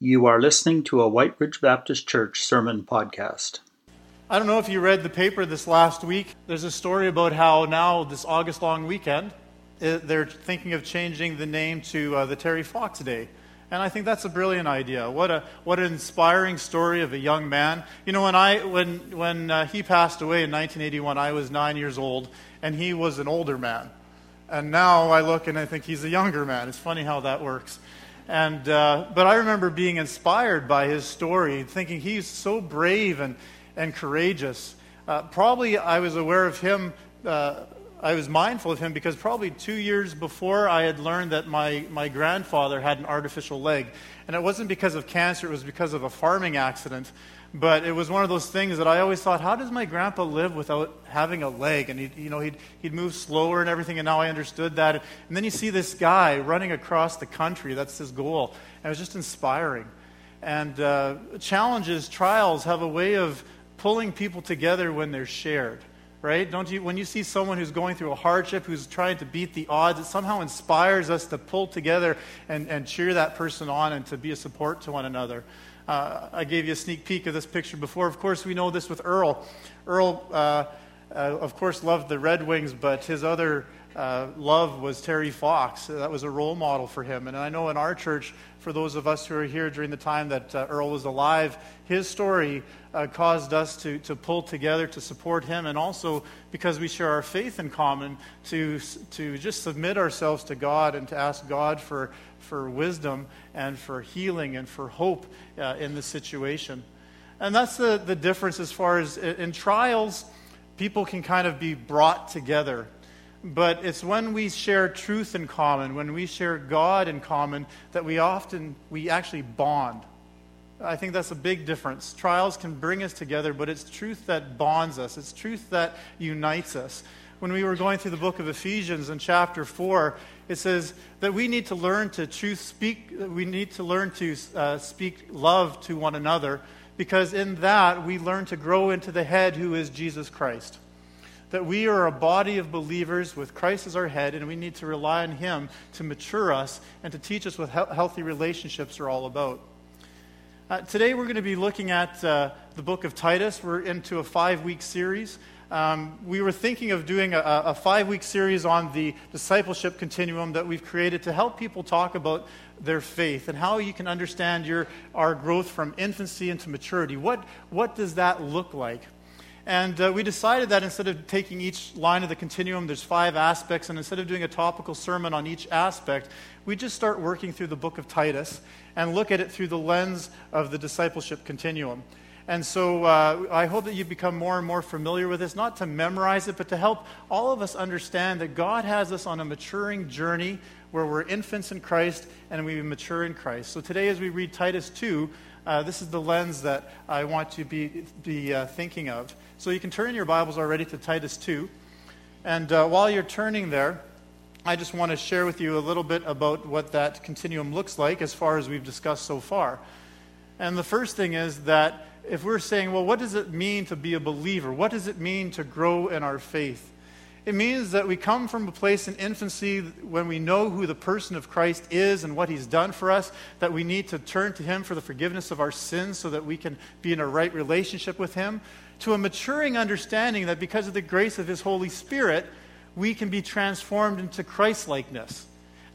You are listening to a White Ridge Baptist Church sermon podcast. I don't know if you read the paper this last week. There's a story about how now, this August long weekend, eh, they're thinking of changing the name to uh, the Terry Fox Day. And I think that's a brilliant idea. What, a, what an inspiring story of a young man. You know, when, I, when, when uh, he passed away in 1981, I was nine years old, and he was an older man. And now I look and I think he's a younger man. It's funny how that works. And, uh, but I remember being inspired by his story, thinking he's so brave and, and courageous. Uh, probably I was aware of him, uh, I was mindful of him because probably two years before I had learned that my, my grandfather had an artificial leg. And it wasn't because of cancer, it was because of a farming accident. But it was one of those things that I always thought, how does my grandpa live without having a leg? And he'd, you know, he'd, he'd move slower and everything, and now I understood that. And then you see this guy running across the country. That's his goal. And it was just inspiring. And uh, challenges, trials have a way of pulling people together when they're shared right? Don't you, when you see someone who's going through a hardship, who's trying to beat the odds, it somehow inspires us to pull together and, and cheer that person on and to be a support to one another. Uh, I gave you a sneak peek of this picture before. Of course, we know this with Earl. Earl, uh, uh, of course, loved the Red Wings, but his other uh, love was Terry Fox. That was a role model for him. And I know in our church, for those of us who are here during the time that uh, Earl was alive, his story uh, caused us to, to pull together to support him, and also because we share our faith in common, to, to just submit ourselves to God and to ask God for for wisdom and for healing and for hope uh, in the situation. And that's the, the difference as far as in trials, people can kind of be brought together. But it's when we share truth in common, when we share God in common, that we often, we actually bond. I think that's a big difference. Trials can bring us together, but it's truth that bonds us. It's truth that unites us. When we were going through the book of Ephesians in chapter 4, it says that we need to learn to truth speak, we need to learn to uh, speak love to one another because in that we learn to grow into the head who is Jesus Christ. That we are a body of believers with Christ as our head, and we need to rely on Him to mature us and to teach us what he- healthy relationships are all about. Uh, today we're going to be looking at uh, the book of Titus. We're into a five week series. Um, we were thinking of doing a, a five week series on the discipleship continuum that we've created to help people talk about their faith and how you can understand your, our growth from infancy into maturity. What, what does that look like? And uh, we decided that instead of taking each line of the continuum, there's five aspects, and instead of doing a topical sermon on each aspect, we just start working through the book of Titus and look at it through the lens of the discipleship continuum. And so uh, I hope that you become more and more familiar with this, not to memorize it, but to help all of us understand that God has us on a maturing journey where we're infants in Christ and we mature in Christ. So today, as we read Titus 2, uh, this is the lens that I want to be, be uh, thinking of. So you can turn your Bibles already to Titus 2. And uh, while you're turning there, I just want to share with you a little bit about what that continuum looks like as far as we've discussed so far. And the first thing is that if we're saying, well, what does it mean to be a believer? What does it mean to grow in our faith? It means that we come from a place in infancy when we know who the person of Christ is and what he's done for us, that we need to turn to him for the forgiveness of our sins so that we can be in a right relationship with him, to a maturing understanding that because of the grace of his Holy Spirit, we can be transformed into Christ-likeness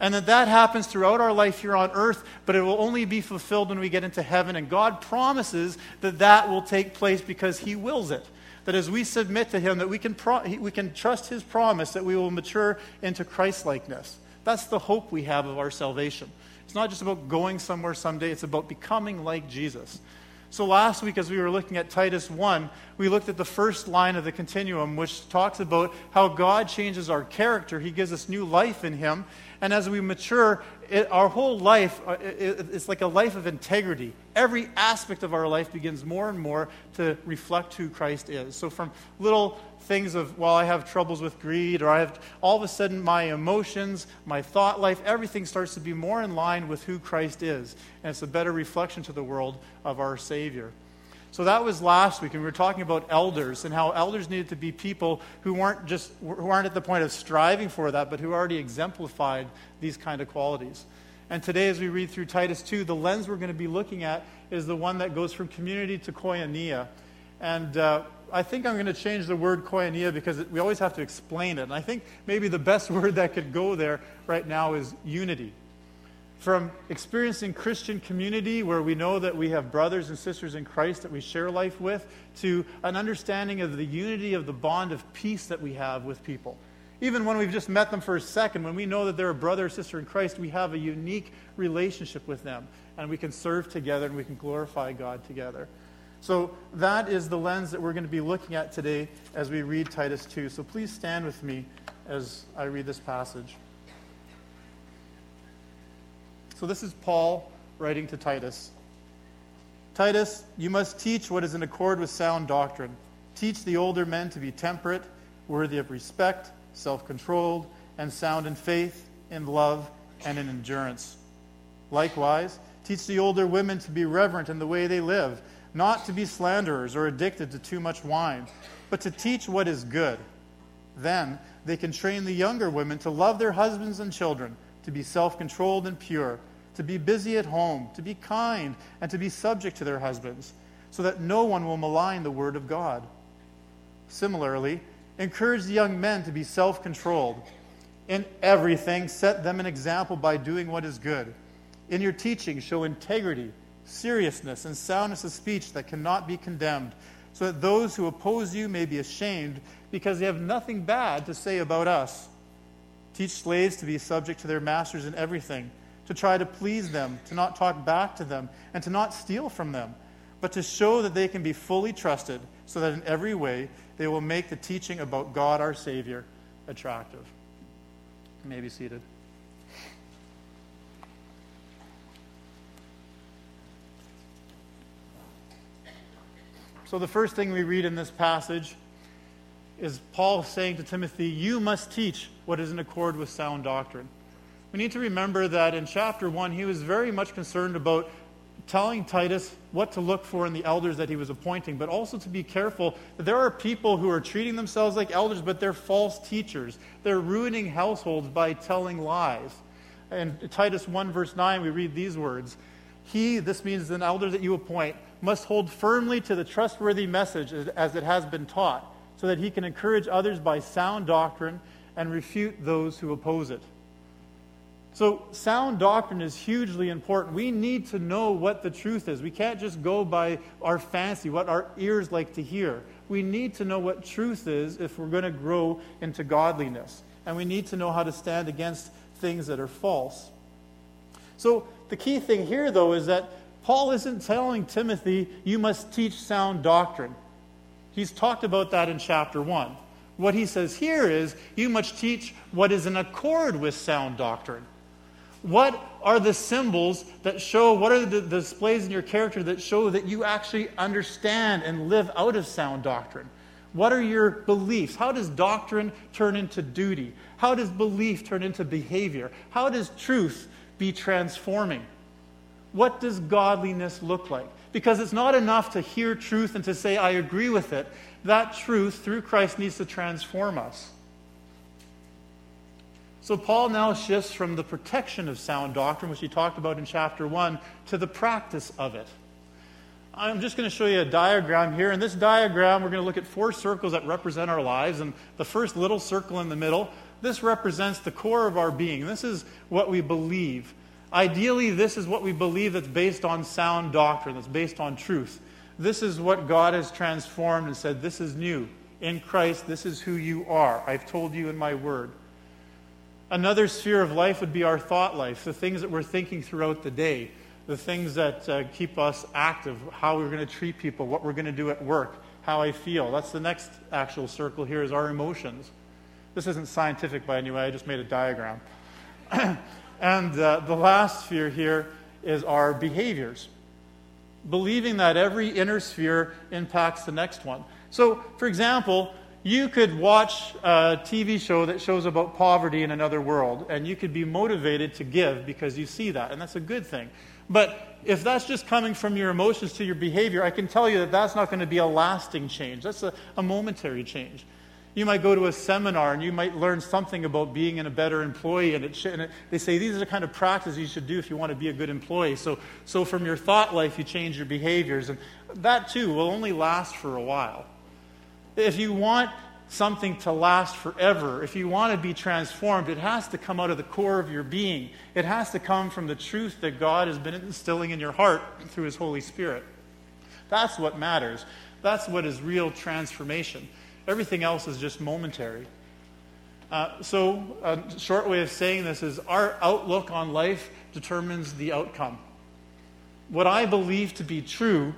and that that happens throughout our life here on earth, but it will only be fulfilled when we get into heaven. And God promises that that will take place because He wills it. That as we submit to Him, that we can, pro- we can trust His promise that we will mature into Christ-likeness. That's the hope we have of our salvation. It's not just about going somewhere someday, it's about becoming like Jesus. So last week, as we were looking at Titus 1, we looked at the first line of the continuum, which talks about how God changes our character. He gives us new life in Him. And as we mature, it, our whole life uh, it, it's like a life of integrity. Every aspect of our life begins more and more to reflect who Christ is. So, from little things of, well, I have troubles with greed, or I have all of a sudden my emotions, my thought life, everything starts to be more in line with who Christ is. And it's a better reflection to the world of our Savior. So that was last week, and we were talking about elders and how elders needed to be people who weren't just who aren't at the point of striving for that, but who already exemplified these kind of qualities. And today, as we read through Titus 2, the lens we're going to be looking at is the one that goes from community to koinonia. And uh, I think I'm going to change the word koinonia because we always have to explain it. And I think maybe the best word that could go there right now is unity. From experiencing Christian community where we know that we have brothers and sisters in Christ that we share life with, to an understanding of the unity of the bond of peace that we have with people. Even when we've just met them for a second, when we know that they're a brother or sister in Christ, we have a unique relationship with them. And we can serve together and we can glorify God together. So that is the lens that we're going to be looking at today as we read Titus 2. So please stand with me as I read this passage. So this is Paul writing to Titus. Titus, you must teach what is in accord with sound doctrine. Teach the older men to be temperate, worthy of respect, self controlled, and sound in faith, in love, and in endurance. Likewise, teach the older women to be reverent in the way they live, not to be slanderers or addicted to too much wine, but to teach what is good. Then they can train the younger women to love their husbands and children, to be self controlled and pure to be busy at home, to be kind, and to be subject to their husbands, so that no one will malign the word of God. Similarly, encourage the young men to be self controlled. In everything, set them an example by doing what is good. In your teaching, show integrity, seriousness, and soundness of speech that cannot be condemned, so that those who oppose you may be ashamed because they have nothing bad to say about us. Teach slaves to be subject to their masters in everything to try to please them, to not talk back to them, and to not steal from them, but to show that they can be fully trusted, so that in every way they will make the teaching about God our Savior attractive. You may be seated. So, the first thing we read in this passage is Paul saying to Timothy, You must teach what is in accord with sound doctrine we need to remember that in chapter 1, he was very much concerned about telling Titus what to look for in the elders that he was appointing, but also to be careful that there are people who are treating themselves like elders, but they're false teachers. They're ruining households by telling lies. In Titus 1, verse 9, we read these words He, this means an elder that you appoint, must hold firmly to the trustworthy message as it has been taught, so that he can encourage others by sound doctrine and refute those who oppose it. So, sound doctrine is hugely important. We need to know what the truth is. We can't just go by our fancy, what our ears like to hear. We need to know what truth is if we're going to grow into godliness. And we need to know how to stand against things that are false. So, the key thing here, though, is that Paul isn't telling Timothy, you must teach sound doctrine. He's talked about that in chapter 1. What he says here is, you must teach what is in accord with sound doctrine. What are the symbols that show, what are the displays in your character that show that you actually understand and live out of sound doctrine? What are your beliefs? How does doctrine turn into duty? How does belief turn into behavior? How does truth be transforming? What does godliness look like? Because it's not enough to hear truth and to say, I agree with it. That truth, through Christ, needs to transform us. So Paul now shifts from the protection of sound doctrine, which he talked about in chapter 1, to the practice of it. I'm just going to show you a diagram here. In this diagram, we're going to look at four circles that represent our lives. And the first little circle in the middle, this represents the core of our being. This is what we believe. Ideally, this is what we believe that's based on sound doctrine, that's based on truth. This is what God has transformed and said, This is new. In Christ, this is who you are. I've told you in my word. Another sphere of life would be our thought life, the things that we're thinking throughout the day, the things that uh, keep us active, how we're going to treat people, what we're going to do at work, how I feel. That's the next actual circle here is our emotions. This isn't scientific by any way, I just made a diagram. and uh, the last sphere here is our behaviors. Believing that every inner sphere impacts the next one. So, for example, you could watch a TV show that shows about poverty in another world, and you could be motivated to give because you see that, and that's a good thing. But if that's just coming from your emotions to your behavior, I can tell you that that's not going to be a lasting change. That's a, a momentary change. You might go to a seminar and you might learn something about being in a better employee. And, sh- and it, they say these are the kind of practices you should do if you want to be a good employee. So, so from your thought life, you change your behaviors. And that too will only last for a while. If you want something to last forever, if you want to be transformed, it has to come out of the core of your being. It has to come from the truth that God has been instilling in your heart through His Holy Spirit. That's what matters. That's what is real transformation. Everything else is just momentary. Uh, so, a short way of saying this is our outlook on life determines the outcome. What I believe to be true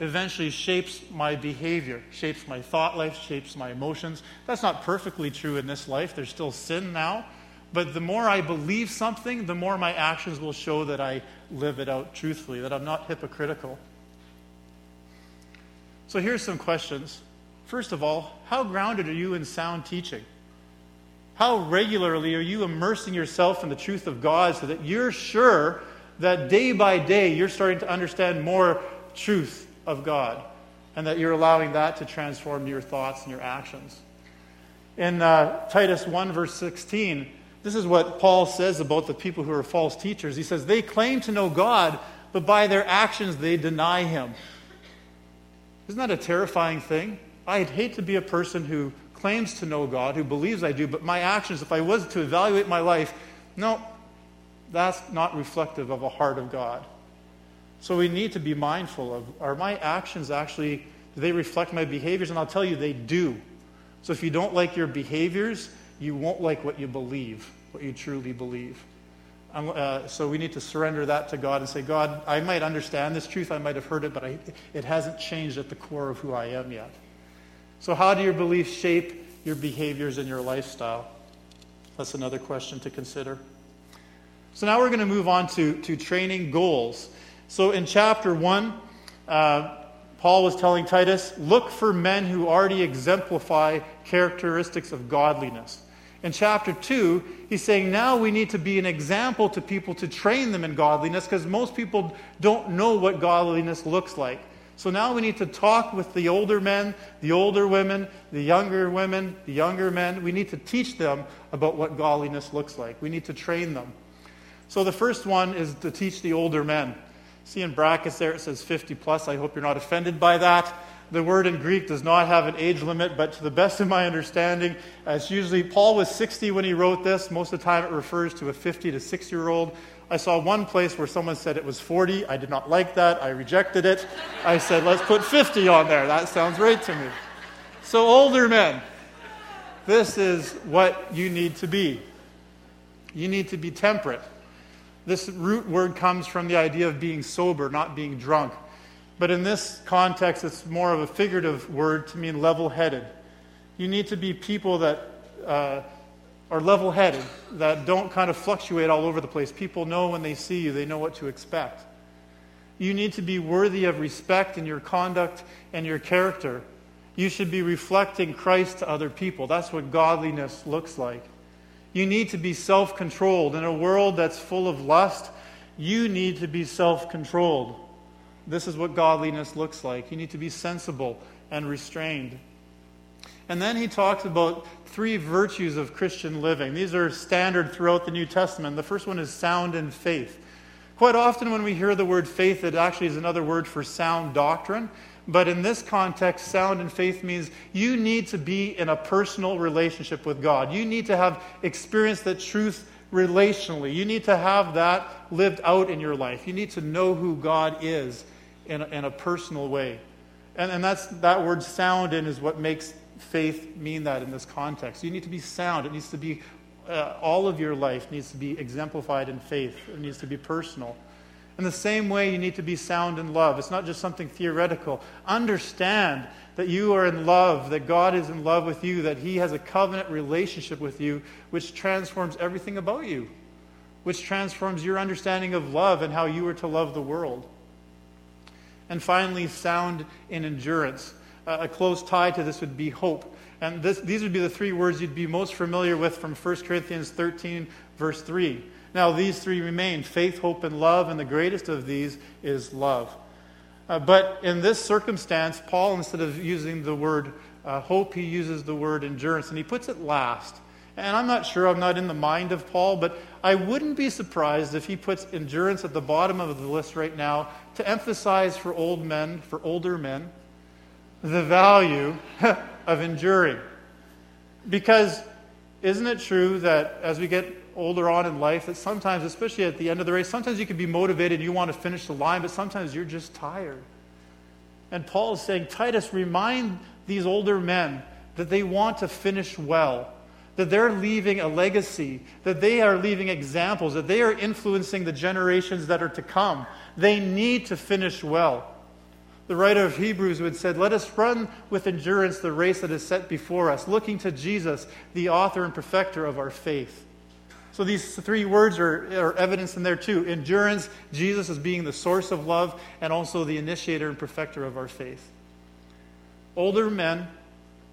eventually shapes my behavior, shapes my thought life, shapes my emotions. That's not perfectly true in this life. There's still sin now. But the more I believe something, the more my actions will show that I live it out truthfully, that I'm not hypocritical. So here's some questions. First of all, how grounded are you in sound teaching? How regularly are you immersing yourself in the truth of God so that you're sure that day by day you're starting to understand more truth of God and that you're allowing that to transform your thoughts and your actions. In uh, Titus 1, verse 16, this is what Paul says about the people who are false teachers. He says, They claim to know God, but by their actions they deny Him. Isn't that a terrifying thing? I'd hate to be a person who claims to know God, who believes I do, but my actions, if I was to evaluate my life, no, that's not reflective of a heart of God. So we need to be mindful of are my actions actually, do they reflect my behaviors? And I'll tell you, they do. So if you don't like your behaviors, you won't like what you believe, what you truly believe. Uh, so we need to surrender that to God and say, God, I might understand this truth, I might have heard it, but I, it hasn't changed at the core of who I am yet. So, how do your beliefs shape your behaviors and your lifestyle? That's another question to consider. So, now we're going to move on to, to training goals. So in chapter 1, uh, Paul was telling Titus, look for men who already exemplify characteristics of godliness. In chapter 2, he's saying now we need to be an example to people to train them in godliness because most people don't know what godliness looks like. So now we need to talk with the older men, the older women, the younger women, the younger men. We need to teach them about what godliness looks like. We need to train them. So the first one is to teach the older men. See in brackets there it says 50 plus. I hope you're not offended by that. The word in Greek does not have an age limit, but to the best of my understanding, it's usually Paul was 60 when he wrote this. Most of the time it refers to a 50 to 6 year old. I saw one place where someone said it was 40. I did not like that. I rejected it. I said, let's put 50 on there. That sounds right to me. So, older men, this is what you need to be. You need to be temperate. This root word comes from the idea of being sober, not being drunk. But in this context, it's more of a figurative word to mean level headed. You need to be people that uh, are level headed, that don't kind of fluctuate all over the place. People know when they see you, they know what to expect. You need to be worthy of respect in your conduct and your character. You should be reflecting Christ to other people. That's what godliness looks like. You need to be self controlled. In a world that's full of lust, you need to be self controlled. This is what godliness looks like. You need to be sensible and restrained. And then he talks about three virtues of Christian living. These are standard throughout the New Testament. The first one is sound in faith. Quite often, when we hear the word faith, it actually is another word for sound doctrine. But in this context, sound in faith means you need to be in a personal relationship with God. You need to have experienced that truth relationally. You need to have that lived out in your life. You need to know who God is in a, in a personal way. And, and that's, that word sound in is what makes faith mean that in this context. You need to be sound. It needs to be, uh, all of your life needs to be exemplified in faith, it needs to be personal. In the same way, you need to be sound in love. It's not just something theoretical. Understand that you are in love, that God is in love with you, that He has a covenant relationship with you, which transforms everything about you, which transforms your understanding of love and how you are to love the world. And finally, sound in endurance. A close tie to this would be hope. And this, these would be the three words you'd be most familiar with from 1 Corinthians 13, verse 3. Now, these three remain faith, hope, and love, and the greatest of these is love. Uh, but in this circumstance, Paul, instead of using the word uh, hope, he uses the word endurance, and he puts it last. And I'm not sure, I'm not in the mind of Paul, but I wouldn't be surprised if he puts endurance at the bottom of the list right now to emphasize for old men, for older men, the value of enduring. Because isn't it true that as we get older on in life, that sometimes, especially at the end of the race, sometimes you can be motivated, and you want to finish the line, but sometimes you're just tired. And Paul is saying, Titus, remind these older men that they want to finish well, that they're leaving a legacy, that they are leaving examples, that they are influencing the generations that are to come. They need to finish well. The writer of Hebrews would said, Let us run with endurance the race that is set before us, looking to Jesus, the author and perfecter of our faith. So these three words are, are evidence in there too. Endurance, Jesus as being the source of love, and also the initiator and perfecter of our faith. Older men,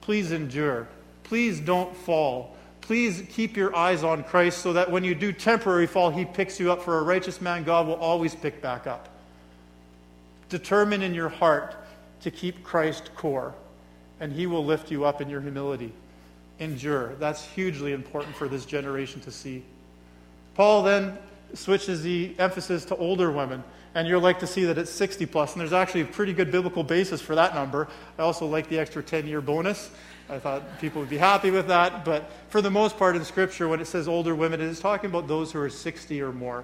please endure. Please don't fall. Please keep your eyes on Christ so that when you do temporary fall, he picks you up. For a righteous man, God will always pick back up. Determine in your heart to keep Christ core, and He will lift you up in your humility. Endure. That's hugely important for this generation to see. Paul then switches the emphasis to older women, and you'll like to see that it's 60 plus, and there's actually a pretty good biblical basis for that number. I also like the extra 10 year bonus. I thought people would be happy with that, but for the most part in Scripture, when it says older women, it is talking about those who are 60 or more.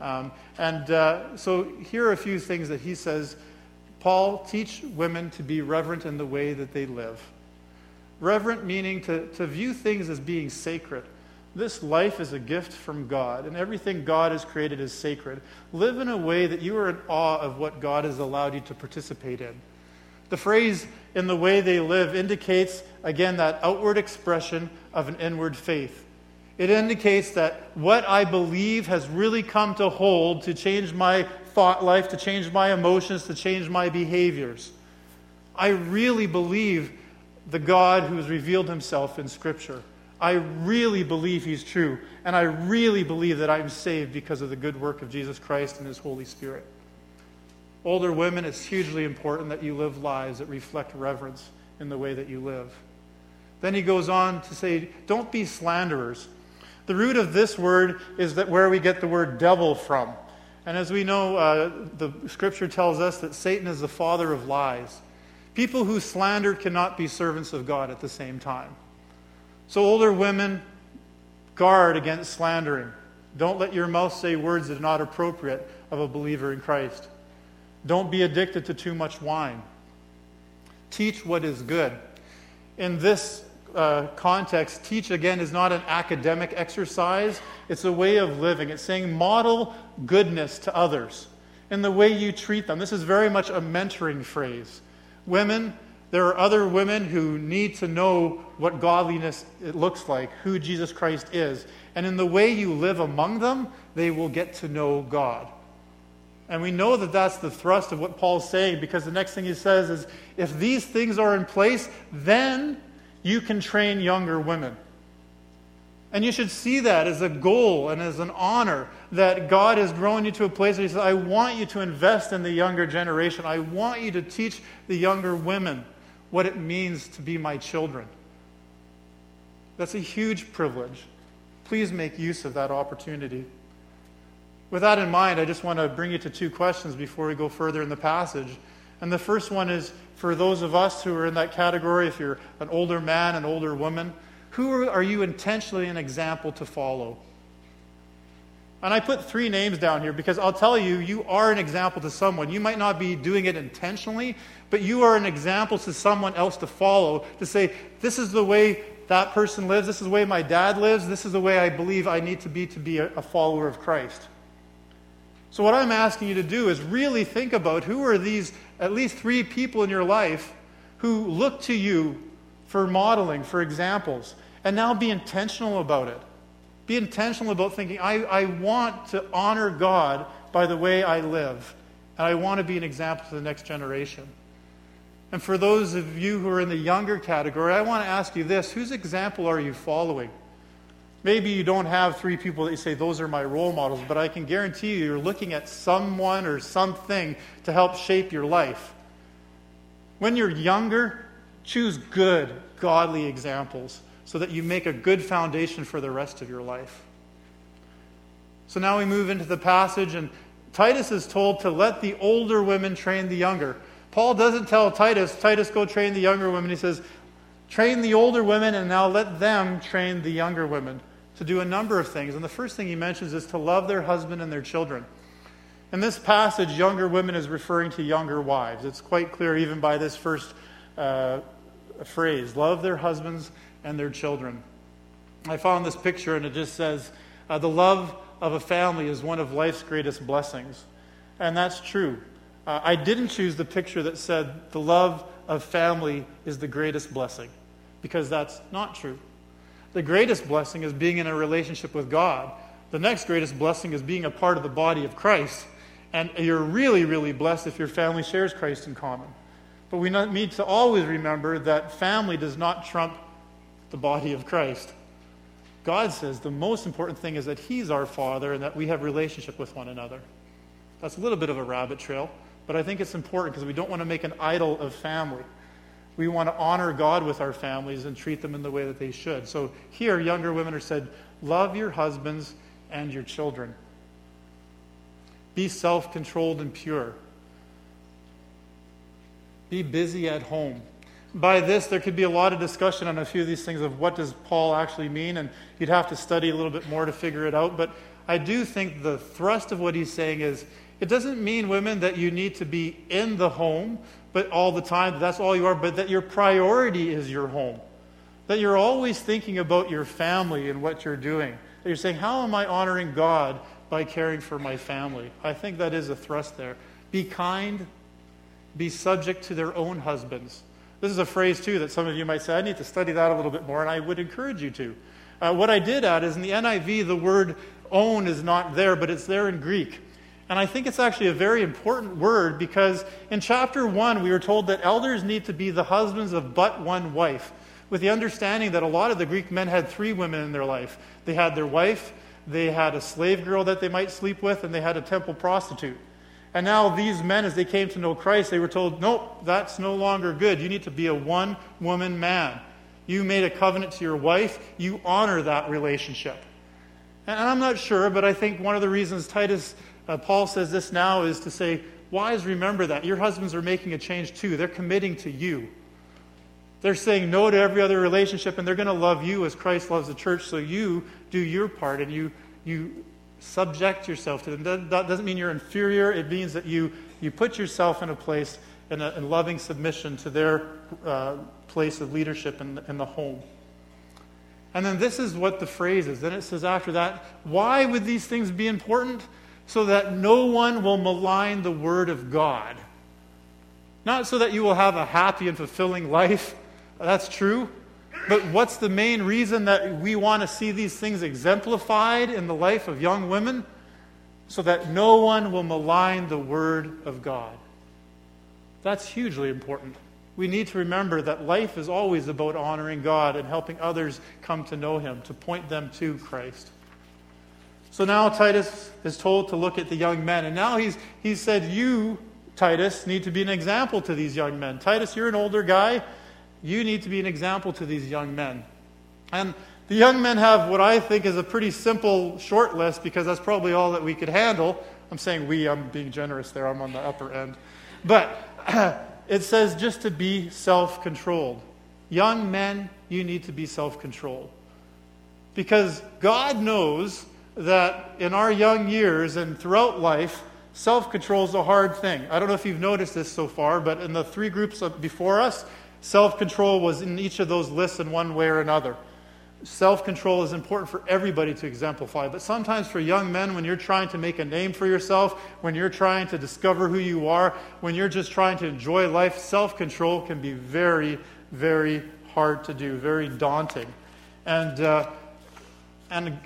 Um, and uh, so here are a few things that he says Paul, teach women to be reverent in the way that they live. Reverent meaning to, to view things as being sacred. This life is a gift from God, and everything God has created is sacred. Live in a way that you are in awe of what God has allowed you to participate in. The phrase, in the way they live, indicates, again, that outward expression of an inward faith. It indicates that what I believe has really come to hold to change my thought life, to change my emotions, to change my behaviors. I really believe the God who has revealed himself in Scripture. I really believe he's true. And I really believe that I'm saved because of the good work of Jesus Christ and his Holy Spirit. Older women, it's hugely important that you live lives that reflect reverence in the way that you live. Then he goes on to say, don't be slanderers. The root of this word is that where we get the word devil from. And as we know, uh, the scripture tells us that Satan is the father of lies. People who slander cannot be servants of God at the same time. So, older women, guard against slandering. Don't let your mouth say words that are not appropriate of a believer in Christ. Don't be addicted to too much wine. Teach what is good. In this uh, context, teach again is not an academic exercise, it's a way of living. It's saying model goodness to others in the way you treat them. This is very much a mentoring phrase. Women, there are other women who need to know what godliness it looks like, who Jesus Christ is. And in the way you live among them, they will get to know God. And we know that that's the thrust of what Paul's saying because the next thing he says is if these things are in place, then you can train younger women. And you should see that as a goal and as an honor that God has grown you to a place where He says, I want you to invest in the younger generation. I want you to teach the younger women what it means to be my children. That's a huge privilege. Please make use of that opportunity. With that in mind, I just want to bring you to two questions before we go further in the passage. And the first one is for those of us who are in that category, if you're an older man, an older woman, who are you intentionally an example to follow? And I put three names down here because I'll tell you, you are an example to someone. You might not be doing it intentionally, but you are an example to someone else to follow to say, this is the way that person lives, this is the way my dad lives, this is the way I believe I need to be to be a, follower of Christ. So, what I'm asking you to do is really think about who are these at least three people in your life who look to you for modeling, for examples, and now be intentional about it. Be intentional about thinking, I, I want to honor God by the way I live, and I want to be an example to the next generation. And for those of you who are in the younger category, I want to ask you this whose example are you following? Maybe you don't have three people that you say, those are my role models, but I can guarantee you, you're looking at someone or something to help shape your life. When you're younger, choose good, godly examples so that you make a good foundation for the rest of your life. So now we move into the passage, and Titus is told to let the older women train the younger. Paul doesn't tell Titus, Titus, go train the younger women. He says, train the older women, and now let them train the younger women to do a number of things. And the first thing he mentions is to love their husband and their children. In this passage, younger women is referring to younger wives. It's quite clear even by this first uh, phrase love their husbands and their children. I found this picture, and it just says, uh, The love of a family is one of life's greatest blessings. And that's true. Uh, I didn't choose the picture that said, The love of family is the greatest blessing, because that's not true. The greatest blessing is being in a relationship with God. The next greatest blessing is being a part of the body of Christ. And you're really, really blessed if your family shares Christ in common. But we need to always remember that family does not trump the body of Christ. God says the most important thing is that He's our Father and that we have relationship with one another. That's a little bit of a rabbit trail, but I think it's important because we don't want to make an idol of family. We want to honor God with our families and treat them in the way that they should. So here, younger women are said, love your husbands and your children. Be self controlled and pure. Be busy at home. By this, there could be a lot of discussion on a few of these things of what does Paul actually mean, and you'd have to study a little bit more to figure it out. But I do think the thrust of what he's saying is it doesn't mean, women, that you need to be in the home, but all the time, that's all you are, but that your priority is your home. That you're always thinking about your family and what you're doing. That you're saying, How am I honoring God by caring for my family? I think that is a thrust there. Be kind, be subject to their own husbands. This is a phrase, too, that some of you might say, I need to study that a little bit more, and I would encourage you to. Uh, what I did add is in the NIV, the word own is not there, but it's there in Greek. And I think it's actually a very important word because in chapter 1, we were told that elders need to be the husbands of but one wife, with the understanding that a lot of the Greek men had three women in their life. They had their wife, they had a slave girl that they might sleep with, and they had a temple prostitute. And now these men, as they came to know Christ, they were told, nope, that's no longer good. You need to be a one woman man. You made a covenant to your wife, you honor that relationship. And I'm not sure, but I think one of the reasons Titus, uh, Paul says this now is to say, wives, remember that. Your husbands are making a change too. They're committing to you. They're saying no to every other relationship, and they're going to love you as Christ loves the church, so you do your part and you, you subject yourself to them. That doesn't mean you're inferior. It means that you, you put yourself in a place in, a, in loving submission to their uh, place of leadership in, in the home. And then this is what the phrase is. Then it says after that, why would these things be important? So that no one will malign the word of God. Not so that you will have a happy and fulfilling life. That's true. But what's the main reason that we want to see these things exemplified in the life of young women? So that no one will malign the Word of God. That's hugely important. We need to remember that life is always about honoring God and helping others come to know Him, to point them to Christ. So now Titus is told to look at the young men. And now he's, he's said, You, Titus, need to be an example to these young men. Titus, you're an older guy. You need to be an example to these young men. And the young men have what I think is a pretty simple short list because that's probably all that we could handle. I'm saying we, I'm being generous there, I'm on the upper end. But it says just to be self controlled. Young men, you need to be self controlled. Because God knows that in our young years and throughout life, self control is a hard thing. I don't know if you've noticed this so far, but in the three groups before us, Self control was in each of those lists in one way or another. Self control is important for everybody to exemplify, but sometimes for young men, when you're trying to make a name for yourself, when you're trying to discover who you are, when you're just trying to enjoy life, self control can be very, very hard to do, very daunting. And, uh, and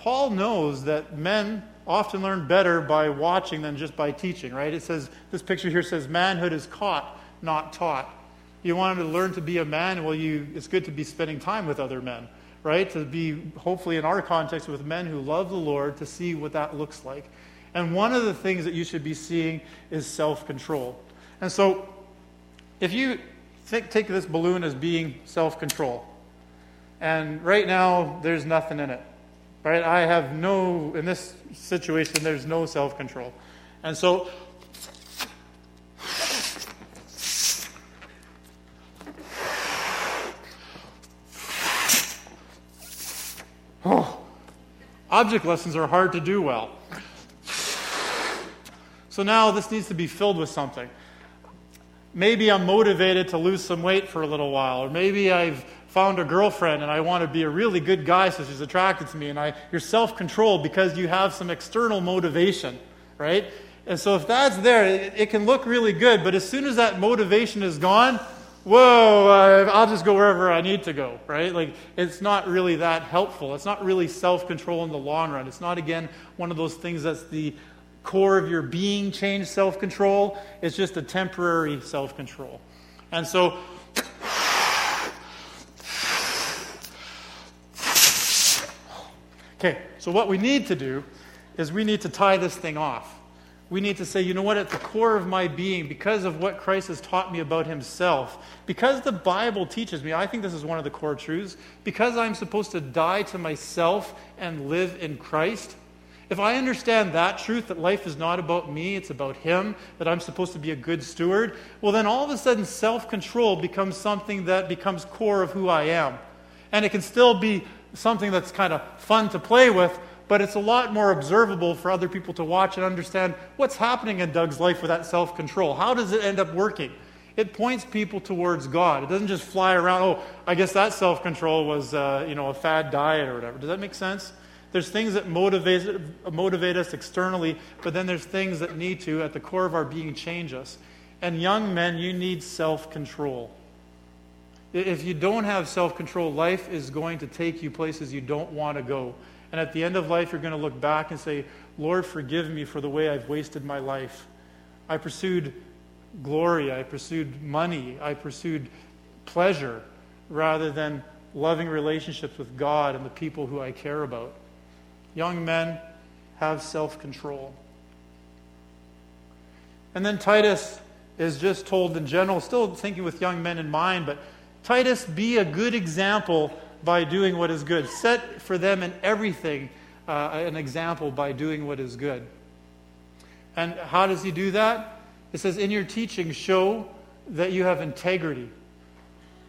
Paul knows that men often learn better by watching than just by teaching, right? It says, this picture here says, manhood is caught, not taught. You wanted to learn to be a man, well, you, it's good to be spending time with other men. right? To be, hopefully, in our context, with men who love the Lord, to see what that looks like. And one of the things that you should be seeing is self control. And so, if you think, take this balloon as being self control, and right now there's nothing in it, right? I have no, in this situation, there's no self control. And so, oh, object lessons are hard to do well. So now this needs to be filled with something. Maybe I'm motivated to lose some weight for a little while, or maybe I've found a girlfriend and I want to be a really good guy so she's attracted to me, and I, you're self controlled because you have some external motivation, right? And so if that's there, it, it, can look really good, but as soon as that motivation is gone, whoa, I'll just go wherever I need to go, right? Like, it's not really that helpful. It's not really self control in the long run. It's not, again, one of those things that's the core of your being change self control. It's just a temporary self control. And so, okay, so what we need to do is we need to tie this thing off. We need to say, you know what, at the core of my being, because of what Christ has taught me about himself, because the Bible teaches me, I think this is one of the core truths, because I'm supposed to die to myself and live in Christ, if I understand that truth, that life is not about me, it's about Him, that I'm supposed to be a good steward, well, then all of a sudden self control becomes something that becomes core of who I am. And it can still be something that's kind of fun to play with, but it's a lot more observable for other people to watch and understand what's happening in Doug's life with that self control. How does it end up working? It points people towards God. It doesn't just fly around, oh, I guess that self control was uh, you know, a fad diet or whatever. Does that make sense? There's things that motivate, motivate us externally, but then there's things that need to, at the core of our being, change us. And young men, you need self control. If you don't have self control, life is going to take you places you don't want to go. And at the end of life, you're going to look back and say, Lord, forgive me for the way I've wasted my life. I pursued glory, I pursued money, I pursued pleasure rather than loving relationships with God and the people who I care about. Young men, have self control. And then Titus is just told in general, still thinking with young men in mind, but Titus, be a good example by doing what is good. Set for them in everything uh, an example by doing what is good. And how does he do that? It says, In your teaching, show that you have integrity.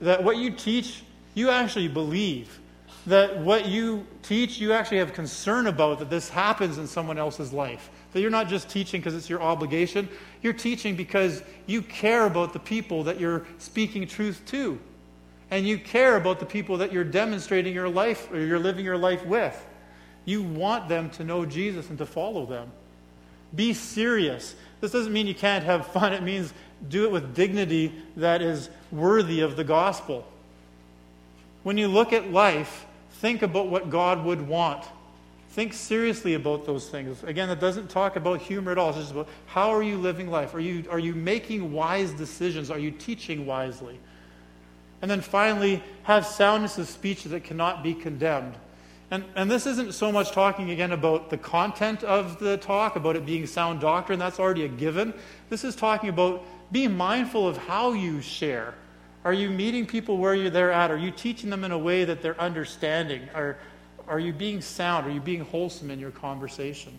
That what you teach, you actually believe that what you teach, you actually have concern about that this happens in someone else's life. That you're not just teaching because it's your obligation, you're teaching because you care about the people that you're speaking truth to. And you care about the people that you're demonstrating your life or you're living your life with. You want them to know Jesus and to follow them. Be serious. This doesn't mean you can't have fun, it means do it with dignity that is worthy of the gospel. When you look at life, think about what God would want. Think seriously about those things. Again, it doesn't talk about humor at all. It's just about how are you living life? Are you, are you making wise decisions? Are you teaching wisely? And then finally, have soundness of speech that cannot be condemned. And, and this isn't so much talking again about the content of the talk, about it being sound doctrine, that's already a given. This is talking about being mindful of how you share. Are you meeting people where you're they're at? Are you teaching them in a way that they're understanding? Are, are you being sound? Are you being wholesome in your conversation?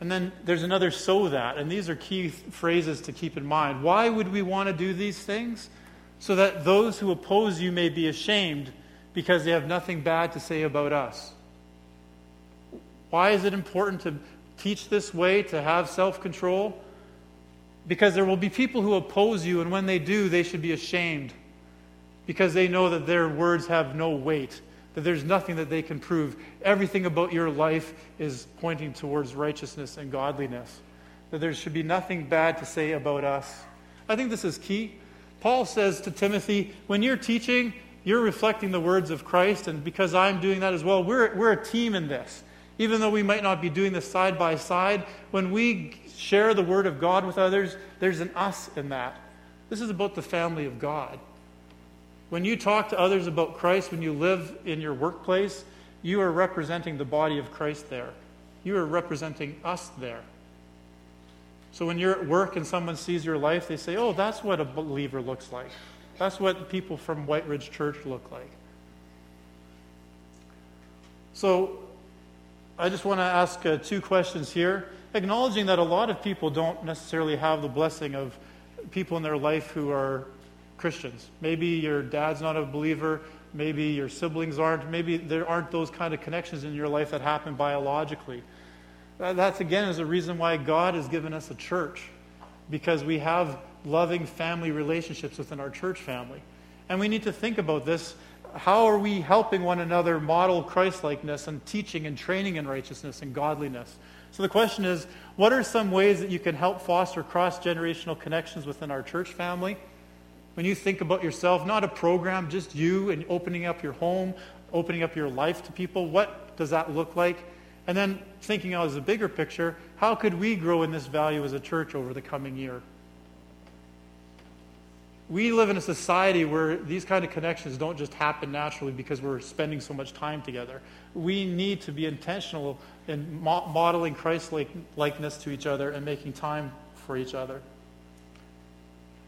And then there's another so that, and these are key phrases to keep in mind. Why would we want to do these things? So that those who oppose you may be ashamed because they have nothing bad to say about us. Why is it important to teach this way, to have self control? Because there will be people who oppose you, and when they do, they should be ashamed because they know that their words have no weight, that there's nothing that they can prove. Everything about your life is pointing towards righteousness and godliness, that there should be nothing bad to say about us. I think this is key. Paul says to Timothy, when you're teaching, you're reflecting the words of Christ, and because I'm doing that as well, we're, we're a team in this. Even though we might not be doing this side by side, when we share the word of God with others, there's an us in that. This is about the family of God. When you talk to others about Christ, when you live in your workplace, you are representing the body of Christ there. You are representing us there. So when you're at work and someone sees your life, they say, oh, that's what a believer looks like. That's what people from White Ridge Church look like. So I just want to ask uh, two questions here, acknowledging that a lot of people don't necessarily have the blessing of people in their life who are Christians. Maybe your dad's not a believer, maybe your siblings aren't, maybe there aren't those kind of connections in your life that happen biologically. That's again is a reason why God has given us a church, because we have loving family relationships within our church family. And we need to think about this. How are we helping one another model Christlikeness and teaching and training in righteousness and godliness? So the question is what are some ways that you can help foster cross generational connections within our church family? When you think about yourself, not a program, just you and opening up your home, opening up your life to people, what does that look like? And then thinking out as a bigger picture, how could we grow in this value as a church over the coming year? we live in a society where these kind of connections don't just happen naturally because we're spending so much time together. We need to be intentional in mo- modeling Christ likeness to each other and making time for each other.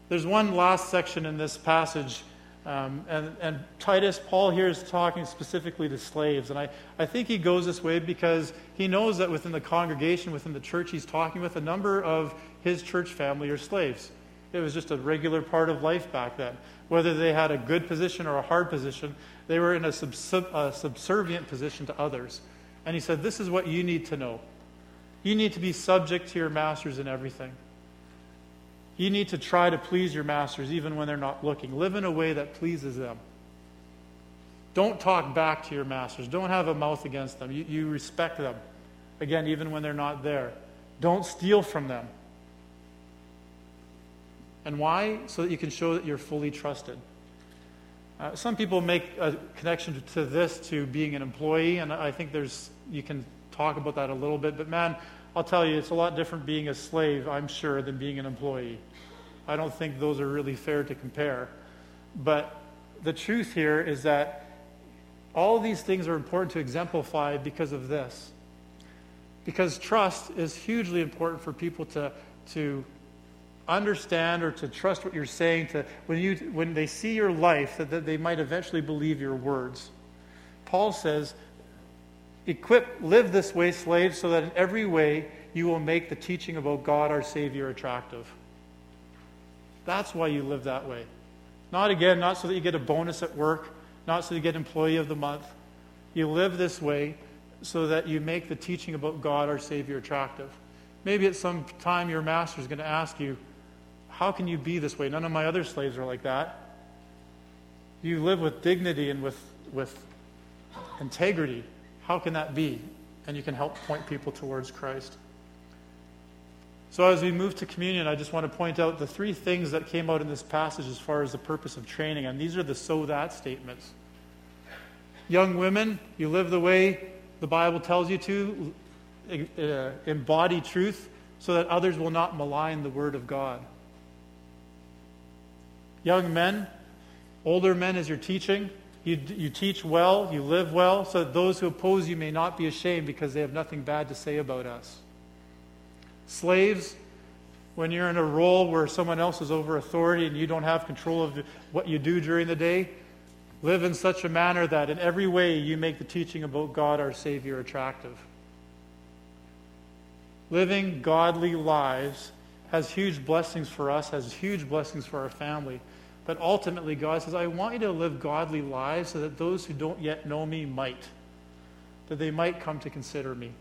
There's one last section in this passage, um, and, and Titus, Paul here is talking specifically to slaves. And I, I think he goes this way because he knows that within the congregation, within the church he's talking with, a number of his church family are slaves. It was just a regular part of life back then. Whether they had a good position or a hard position, they were in a, a subservient position to others. And he said, This is what you need to know. You need to be subject to your masters in everything. You need to try to please your masters even when they're not looking. Live in a way that pleases them. Don't talk back to your masters. Don't have a mouth against them. You, you respect them, again, even when they're not there. Don't steal from them. And why? So that you can show that you're fully trusted. Uh, some people make a connection to this to being an employee, and I think there's you can talk about that a little bit. But man, I'll tell you, it's a lot different being a slave, I'm sure, than being an employee. I don't think those are really fair to compare. But the truth here is that all these things are important to exemplify because of this. Because trust is hugely important for people to, to understand or to trust what you're saying, to, when, you, when they see your life, that, that they might eventually believe your words. Paul says, Equip, live this way, slaves, so that in every way you will make the teaching about God our Savior attractive. That's why you live that way. Not again, not so that you get a bonus at work, not so you get employee of the month. You live this way so that you make the teaching about God our Savior attractive. Maybe at some time your master is going to ask you, how can you be this way? None of my other slaves are like that. You live with dignity and with, with integrity. How can that be? And you can help point people towards Christ. So, as we move to communion, I just want to point out the three things that came out in this passage as far as the purpose of training. And these are the so that statements. Young women, you live the way the Bible tells you to, uh, embody truth so that others will not malign the Word of God. Young men, older men, as you're teaching, you, you teach well, you live well, so that those who oppose you may not be ashamed because they have nothing bad to say about us. Slaves, when you're in a role where someone else is over authority and you don't have control of what you do during the day, live in such a manner that in every way you make the teaching about God our Savior attractive. Living godly lives has huge blessings for us, has huge blessings for our family. But ultimately, God says, I want you to live godly lives so that those who don't yet know me might, that they might come to consider me.